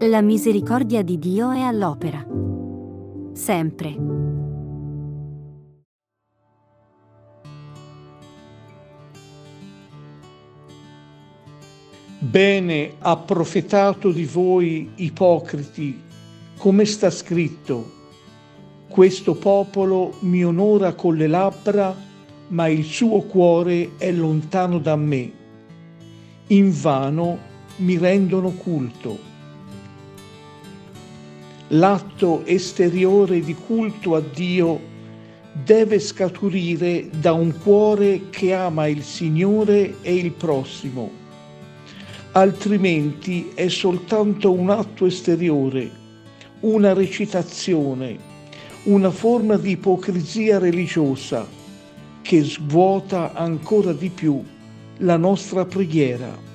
La misericordia di Dio è all'opera. Sempre. Bene ha profetato di voi ipocriti, come sta scritto. Questo popolo mi onora con le labbra, ma il suo cuore è lontano da me. Invano mi rendono culto l'atto esteriore di culto a Dio deve scaturire da un cuore che ama il Signore e il prossimo, altrimenti è soltanto un atto esteriore, una recitazione, una forma di ipocrisia religiosa che svuota ancora di più la nostra preghiera.